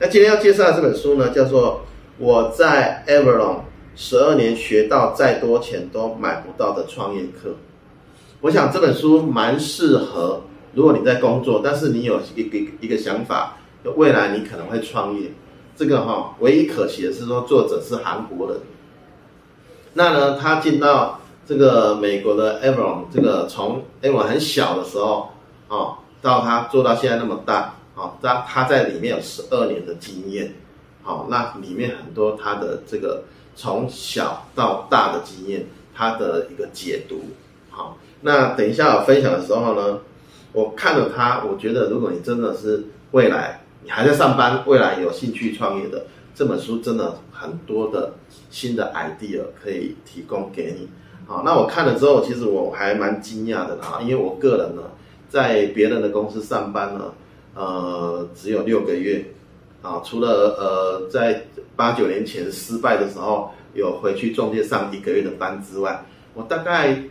那今天要介绍的这本书呢，叫做《我在 Avalon 十二年学到再多钱都买不到的创业课》。我想这本书蛮适合，如果你在工作，但是你有一个一个想法，未来你可能会创业。这个哈，唯一可惜的是说作者是韩国人。那呢，他进到这个美国的 Avalon，这个从 Avalon 很小的时候啊，到他做到现在那么大。好，他他在里面有十二年的经验，好，那里面很多他的这个从小到大的经验，他的一个解读，好，那等一下我分享的时候呢，我看了他，我觉得如果你真的是未来你还在上班，未来有兴趣创业的，这本书真的很多的新的 idea 可以提供给你，好，那我看了之后，其实我还蛮惊讶的啊，因为我个人呢，在别人的公司上班呢。呃，只有六个月，啊，除了呃，在八九年前失败的时候有回去中介上一个月的班之外，我大概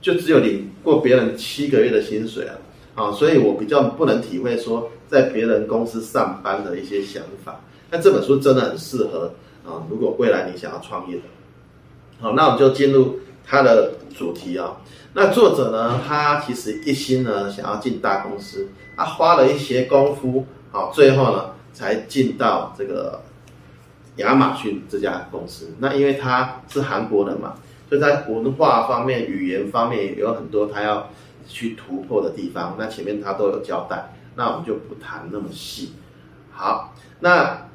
就只有领过别人七个月的薪水啊，啊，所以我比较不能体会说在别人公司上班的一些想法。那这本书真的很适合啊，如果未来你想要创业的，好，那我们就进入它的主题啊。那作者呢，他其实一心呢想要进大公司。他花了一些功夫，好，最后呢才进到这个亚马逊这家公司。那因为他是韩国人嘛，所以在文化方面、语言方面有很多他要去突破的地方。那前面他都有交代，那我们就不谈那么细。好，那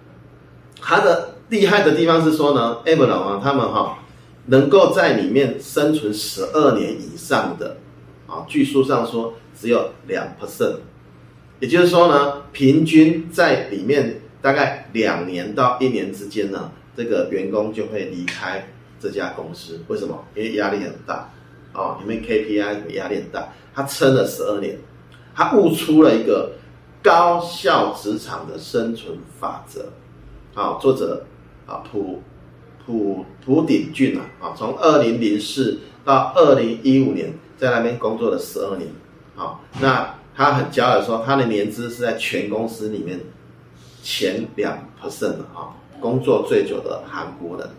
他的厉害的地方是说呢，Avalon 啊，他们哈能够在里面生存十二年以上的，啊，据书上说只有两 percent。也就是说呢，平均在里面大概两年到一年之间呢，这个员工就会离开这家公司。为什么？因为压力很大，哦，里面 KPI 压力很大。他撑了十二年，他悟出了一个高效职场的生存法则。啊，作者啊，朴朴朴鼎俊啊，啊，从二零零四到二零一五年在那边工作了十二年。啊，那。他很骄傲的说，他的年资是在全公司里面前两 percent 啊，工作最久的韩国人。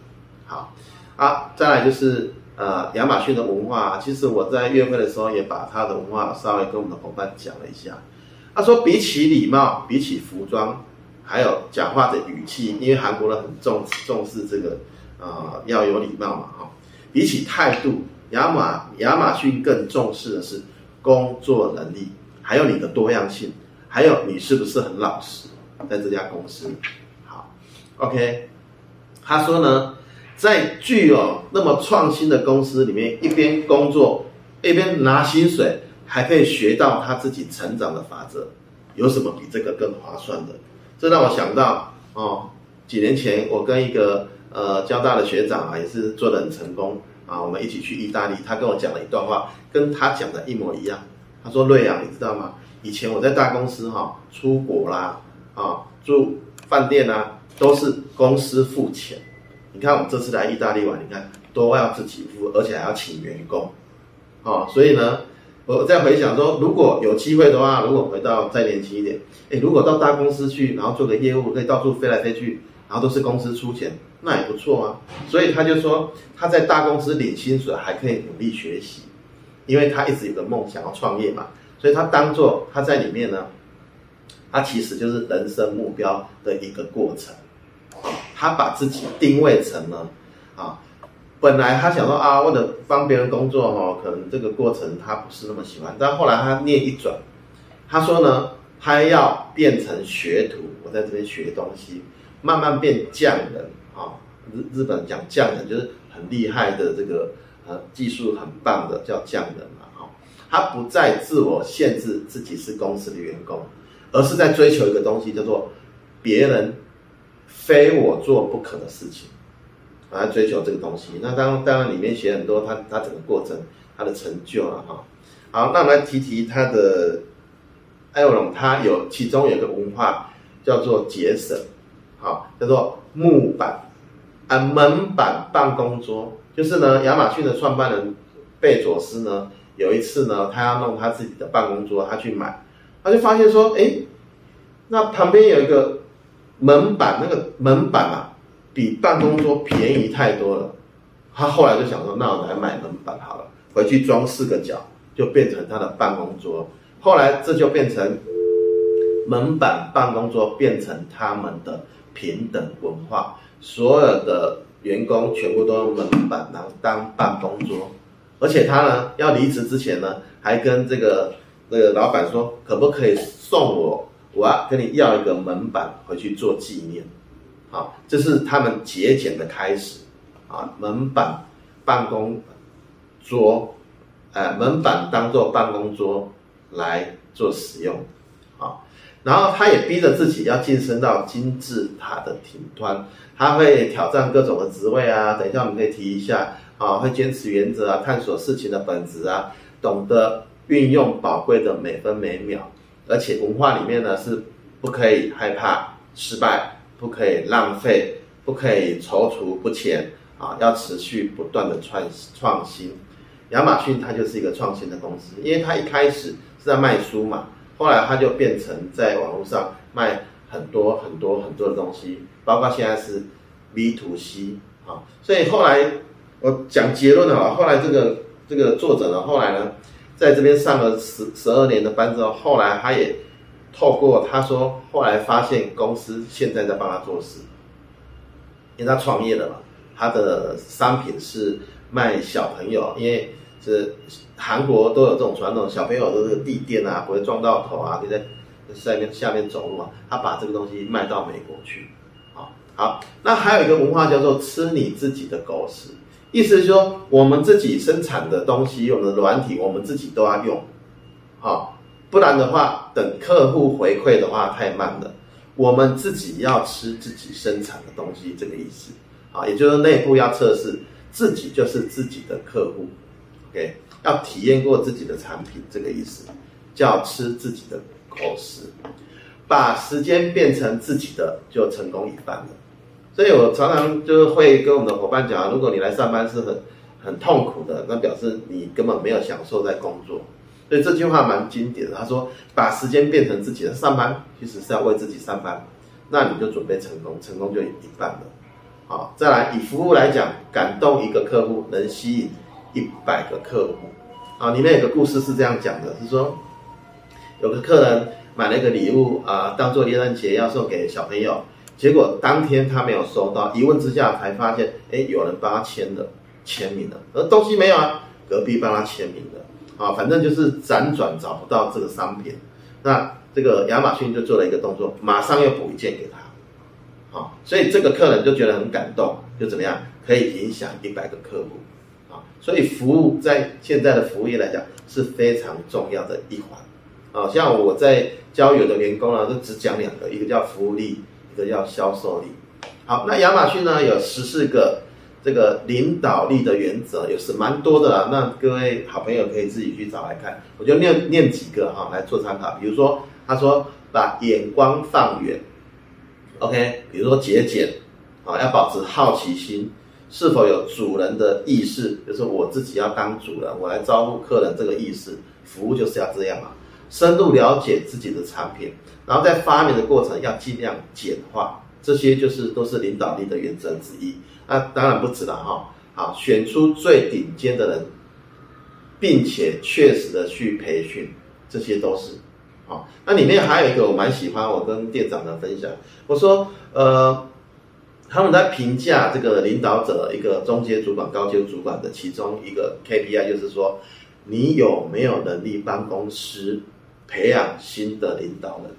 好，啊，再来就是呃亚马逊的文化。其实我在月会的时候也把他的文化稍微跟我们的伙伴讲了一下。他说，比起礼貌，比起服装，还有讲话的语气，因为韩国人很重重视这个呃要有礼貌嘛，哈。比起态度，亚马亚马逊更重视的是工作能力。还有你的多样性，还有你是不是很老实，在这家公司，好，OK，他说呢，在具有那么创新的公司里面，一边工作一边拿薪水，还可以学到他自己成长的法则，有什么比这个更划算的？这让我想到哦，几年前我跟一个呃交大的学长啊，也是做得很成功啊，我们一起去意大利，他跟我讲了一段话，跟他讲的一模一样。他说：“瑞阳，你知道吗？以前我在大公司哈，出国啦，啊，住饭店啊，都是公司付钱。你看我这次来意大利玩，你看都要自己付，而且还要请员工，啊，所以呢，我在回想说，如果有机会的话，如果回到再年轻一点，诶，如果到大公司去，然后做个业务，可以到处飞来飞去，然后都是公司出钱，那也不错啊。所以他就说，他在大公司领薪水，还可以努力学习。”因为他一直有个梦想要创业嘛，所以他当做他在里面呢，他其实就是人生目标的一个过程。他把自己定位成了啊，本来他想说啊，为了帮别人工作哦，可能这个过程他不是那么喜欢，但后来他念一转，他说呢，他要变成学徒，我在这边学东西，慢慢变匠人啊。日日本讲匠人就是很厉害的这个。呃，技术很棒的叫匠人嘛，哈，他不再自我限制自己是公司的员工，而是在追求一个东西，叫做别人非我做不可的事情，来追求这个东西。那当当然里面写很多他他整个过程他的成就了哈。好，那我们来提提他的艾文龙，他有其中有一个文化叫做节省，好，叫做木板啊门板办公桌。就是呢，亚马逊的创办人贝佐斯呢，有一次呢，他要弄他自己的办公桌，他去买，他就发现说，哎，那旁边有一个门板那个门板啊，比办公桌便宜太多了。他后来就想说，那我来买门板好了，回去装四个角，就变成他的办公桌。后来这就变成门板办公桌变成他们的平等文化，所有的员工全部都用门板当当办公桌，而且他呢要离职之前呢，还跟这个那个老板说，可不可以送我，我要跟你要一个门板回去做纪念，啊，这是他们节俭的开始。啊，门板办公桌，呃，门板当做办公桌来做使用，啊，然后他也逼着自己要晋升到金字塔的顶端，他会挑战各种的职位啊，等一下我们可以提一下，啊，会坚持原则啊，探索事情的本质啊，懂得运用宝贵的每分每秒，而且文化里面呢是不可以害怕失败，不可以浪费，不可以踌躇不前。啊，要持续不断的创创新，亚马逊它就是一个创新的公司，因为它一开始是在卖书嘛，后来它就变成在网络上卖很多很多很多的东西，包括现在是 B to C 啊，所以后来我讲结论了，后来这个这个作者呢，后来呢，在这边上了十十二年的班之后，后来他也透过他说，后来发现公司现在在帮他做事，因为他创业了嘛。他的商品是卖小朋友，因为是韩国都有这种传统，小朋友都是地垫啊，不会撞到头啊，可以在下面下面走路啊。他把这个东西卖到美国去，好，好。那还有一个文化叫做吃你自己的狗屎，意思是说我们自己生产的东西，用的软体，我们自己都要用，好，不然的话，等客户回馈的话太慢了。我们自己要吃自己生产的东西，这个意思。啊，也就是内部要测试自己就是自己的客户，OK，要体验过自己的产品，这个意思叫吃自己的口食，把时间变成自己的，就成功一半了。所以我常常就是会跟我们的伙伴讲，如果你来上班是很很痛苦的，那表示你根本没有享受在工作。所以这句话蛮经典的，他说把时间变成自己的，上班其实是要为自己上班，那你就准备成功，成功就一半了。好，再来以服务来讲，感动一个客户能吸引一百个客户。啊，里面有个故事是这样讲的，是说有个客人买了一个礼物啊，当做圣诞节要送给小朋友，结果当天他没有收到，一问之下才发现，哎，有人帮他签了签名了，而东西没有啊，隔壁帮他签名了。啊，反正就是辗转找不到这个商品，那这个亚马逊就做了一个动作，马上又补一件给他。啊，所以这个客人就觉得很感动，就怎么样可以影响一百个客户，啊，所以服务在现在的服务业来讲是非常重要的一环，啊，像我在交友的员工呢，都只讲两个，一个叫服务力，一个叫销售力。好，那亚马逊呢有十四个这个领导力的原则，也是蛮多的啦。那各位好朋友可以自己去找来看，我就念念几个哈来做参考。比如说，他说把眼光放远。OK，比如说节俭，啊，要保持好奇心，是否有主人的意识，就是我自己要当主人，我来招呼客人这个意识，服务就是要这样嘛。深入了解自己的产品，然后在发明的过程要尽量简化，这些就是都是领导力的原则之一。那当然不止了哈，好，选出最顶尖的人，并且确实的去培训，这些都是。好，那里面还有一个我蛮喜欢，我跟店长的分享。我说，呃，他们在评价这个领导者，一个中阶主管、高阶主管的其中一个 KPI，就是说，你有没有能力帮公司培养新的领导人？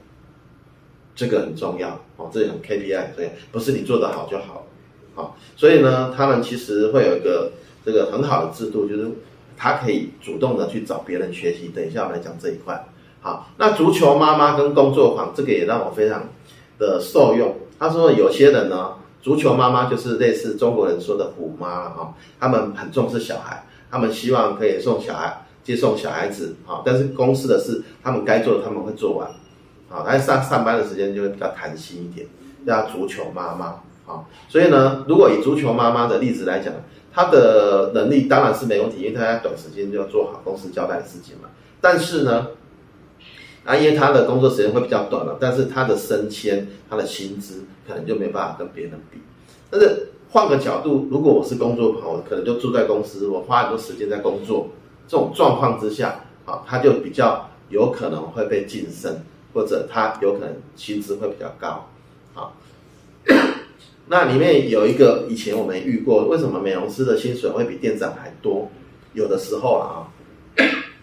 这个很重要哦，这种 KPI，对，不是你做得好就好。好，所以呢，他们其实会有一个这个很好的制度，就是他可以主动的去找别人学习。等一下我们来讲这一块。好，那足球妈妈跟工作狂，这个也让我非常的受用。他说有些人呢，足球妈妈就是类似中国人说的虎妈啊，他们很重视小孩，他们希望可以送小孩接送小孩子啊，但是公司的事他们该做的他们会做完，啊，但是上上班的时间就会比较弹性一点，叫足球妈妈啊。所以呢，如果以足球妈妈的例子来讲，她的能力当然是没问题，因为她在短时间就要做好公司交代的事情嘛。但是呢，啊，因为他的工作时间会比较短了，但是他的升迁、他的薪资可能就没办法跟别人比。但是换个角度，如果我是工作狂，我可能就住在公司，我花很多时间在工作，这种状况之下，啊，他就比较有可能会被晋升，或者他有可能薪资会比较高，啊。那里面有一个以前我们遇过，为什么美容师的薪水会比店长还多？有的时候啊，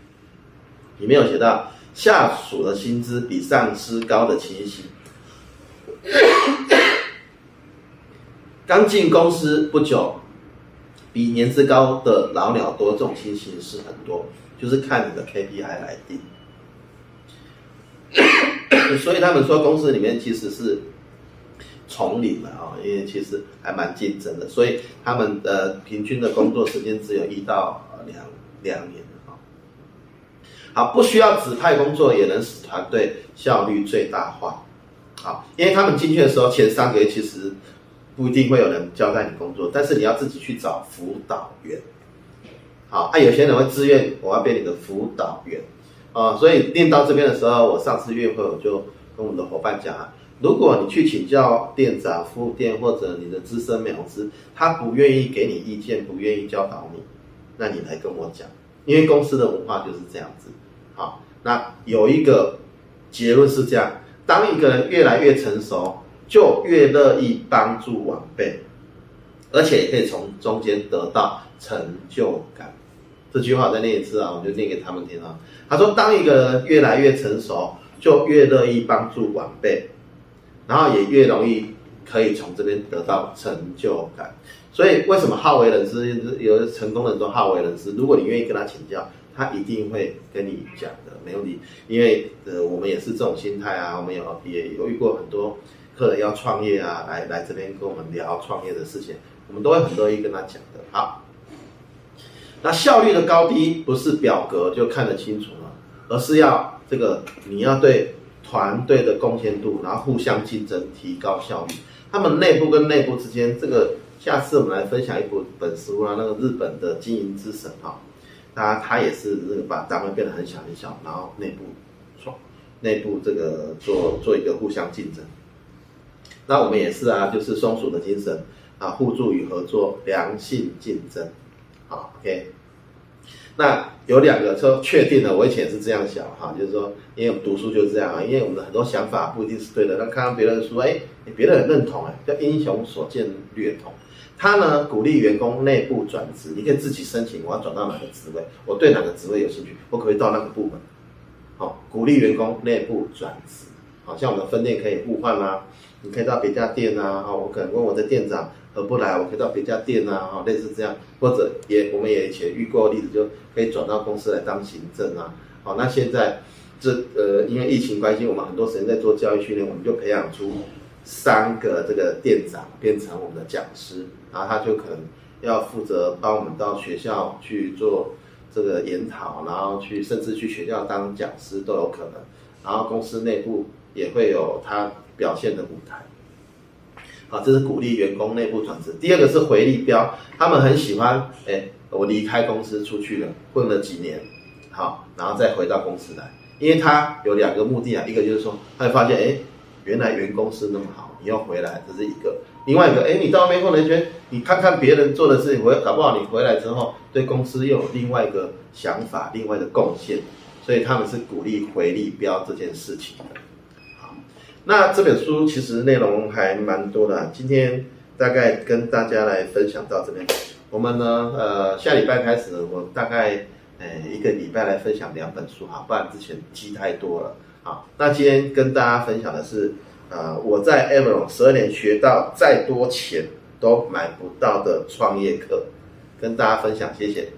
里面有写到下属的薪资比上司高的情形。刚进公司不久，比年资高的老鸟多，这种情形是很多，就是看你的 KPI 来定。所以他们说公司里面其实是。丛林了啊，因为其实还蛮竞争的，所以他们的平均的工作时间只有一到两两年啊。好，不需要指派工作也能使团队效率最大化。好，因为他们进去的时候前三个月其实不一定会有人交代你工作，但是你要自己去找辅导员。好，啊，有些人会自愿我要变你的辅导员啊，所以练到这边的时候，我上次约会我就跟我们的伙伴讲啊。如果你去请教店长、副店或者你的资深美容师，他不愿意给你意见，不愿意教导你，那你来跟我讲，因为公司的文化就是这样子。好，那有一个结论是这样：当一个人越来越成熟，就越乐意帮助晚辈，而且也可以从中间得到成就感。这句话我再念一次啊，我就念给他们听啊。他说：当一个人越来越成熟，就越乐意帮助晚辈。然后也越容易可以从这边得到成就感，所以为什么好为人师有的成功人都好为人师？如果你愿意跟他请教，他一定会跟你讲的，没问题。因为呃，我们也是这种心态啊，我们有也有遇过很多客人要创业啊，来来这边跟我们聊创业的事情，我们都会很乐意跟他讲的。好，那效率的高低不是表格就看得清楚了，而是要这个你要对。团队的贡献度，然后互相竞争，提高效率。他们内部跟内部之间，这个下次我们来分享一部本书啊，那个日本的经营之神哈，他他也是这个把单位变得很小很小，然后内部内部这个做做一个互相竞争。那我们也是啊，就是松鼠的精神啊，互助与合作，良性竞争。好，OK。那有两个说确定了，我以前也是这样想哈，就是说，因为我们读书就是这样啊，因为我们的很多想法不一定是对的。那看到别人说，哎，别人很认同哎，叫英雄所见略同。他呢鼓励员工内部转职，你可以自己申请，我要转到哪个职位，我对哪个职位有兴趣，我可以到那个部门。好，鼓励员工内部转职，好像我们的分店可以互换啊，你可以到别家店啊，好，我可能问我的店长。合不来，我可以到别家店啊，哈，类似这样，或者也我们也以前遇过例子，就可以转到公司来当行政啊，好，那现在这呃，因为疫情关系，我们很多时间在做教育训练，我们就培养出三个这个店长变成我们的讲师，然后他就可能要负责帮我们到学校去做这个研讨，然后去甚至去学校当讲师都有可能，然后公司内部也会有他表现的舞台。啊，这是鼓励员工内部转职。第二个是回力标，他们很喜欢，哎，我离开公司出去了，混了几年，好，然后再回到公司来，因为他有两个目的啊，一个就是说，他会发现，哎，原来员工是那么好，你要回来，这是一个；另外一个，哎，你到外面混了一圈，你看看别人做的事情，我搞不好你回来之后，对公司又有另外一个想法，另外的贡献，所以他们是鼓励回力标这件事情的。那这本书其实内容还蛮多的，今天大概跟大家来分享到这边。我们呢，呃，下礼拜开始，我大概呃一个礼拜来分享两本书哈，不然之前积太多了。好，那今天跟大家分享的是，呃，我在 Avalon 十二年学到再多钱都买不到的创业课，跟大家分享，谢谢。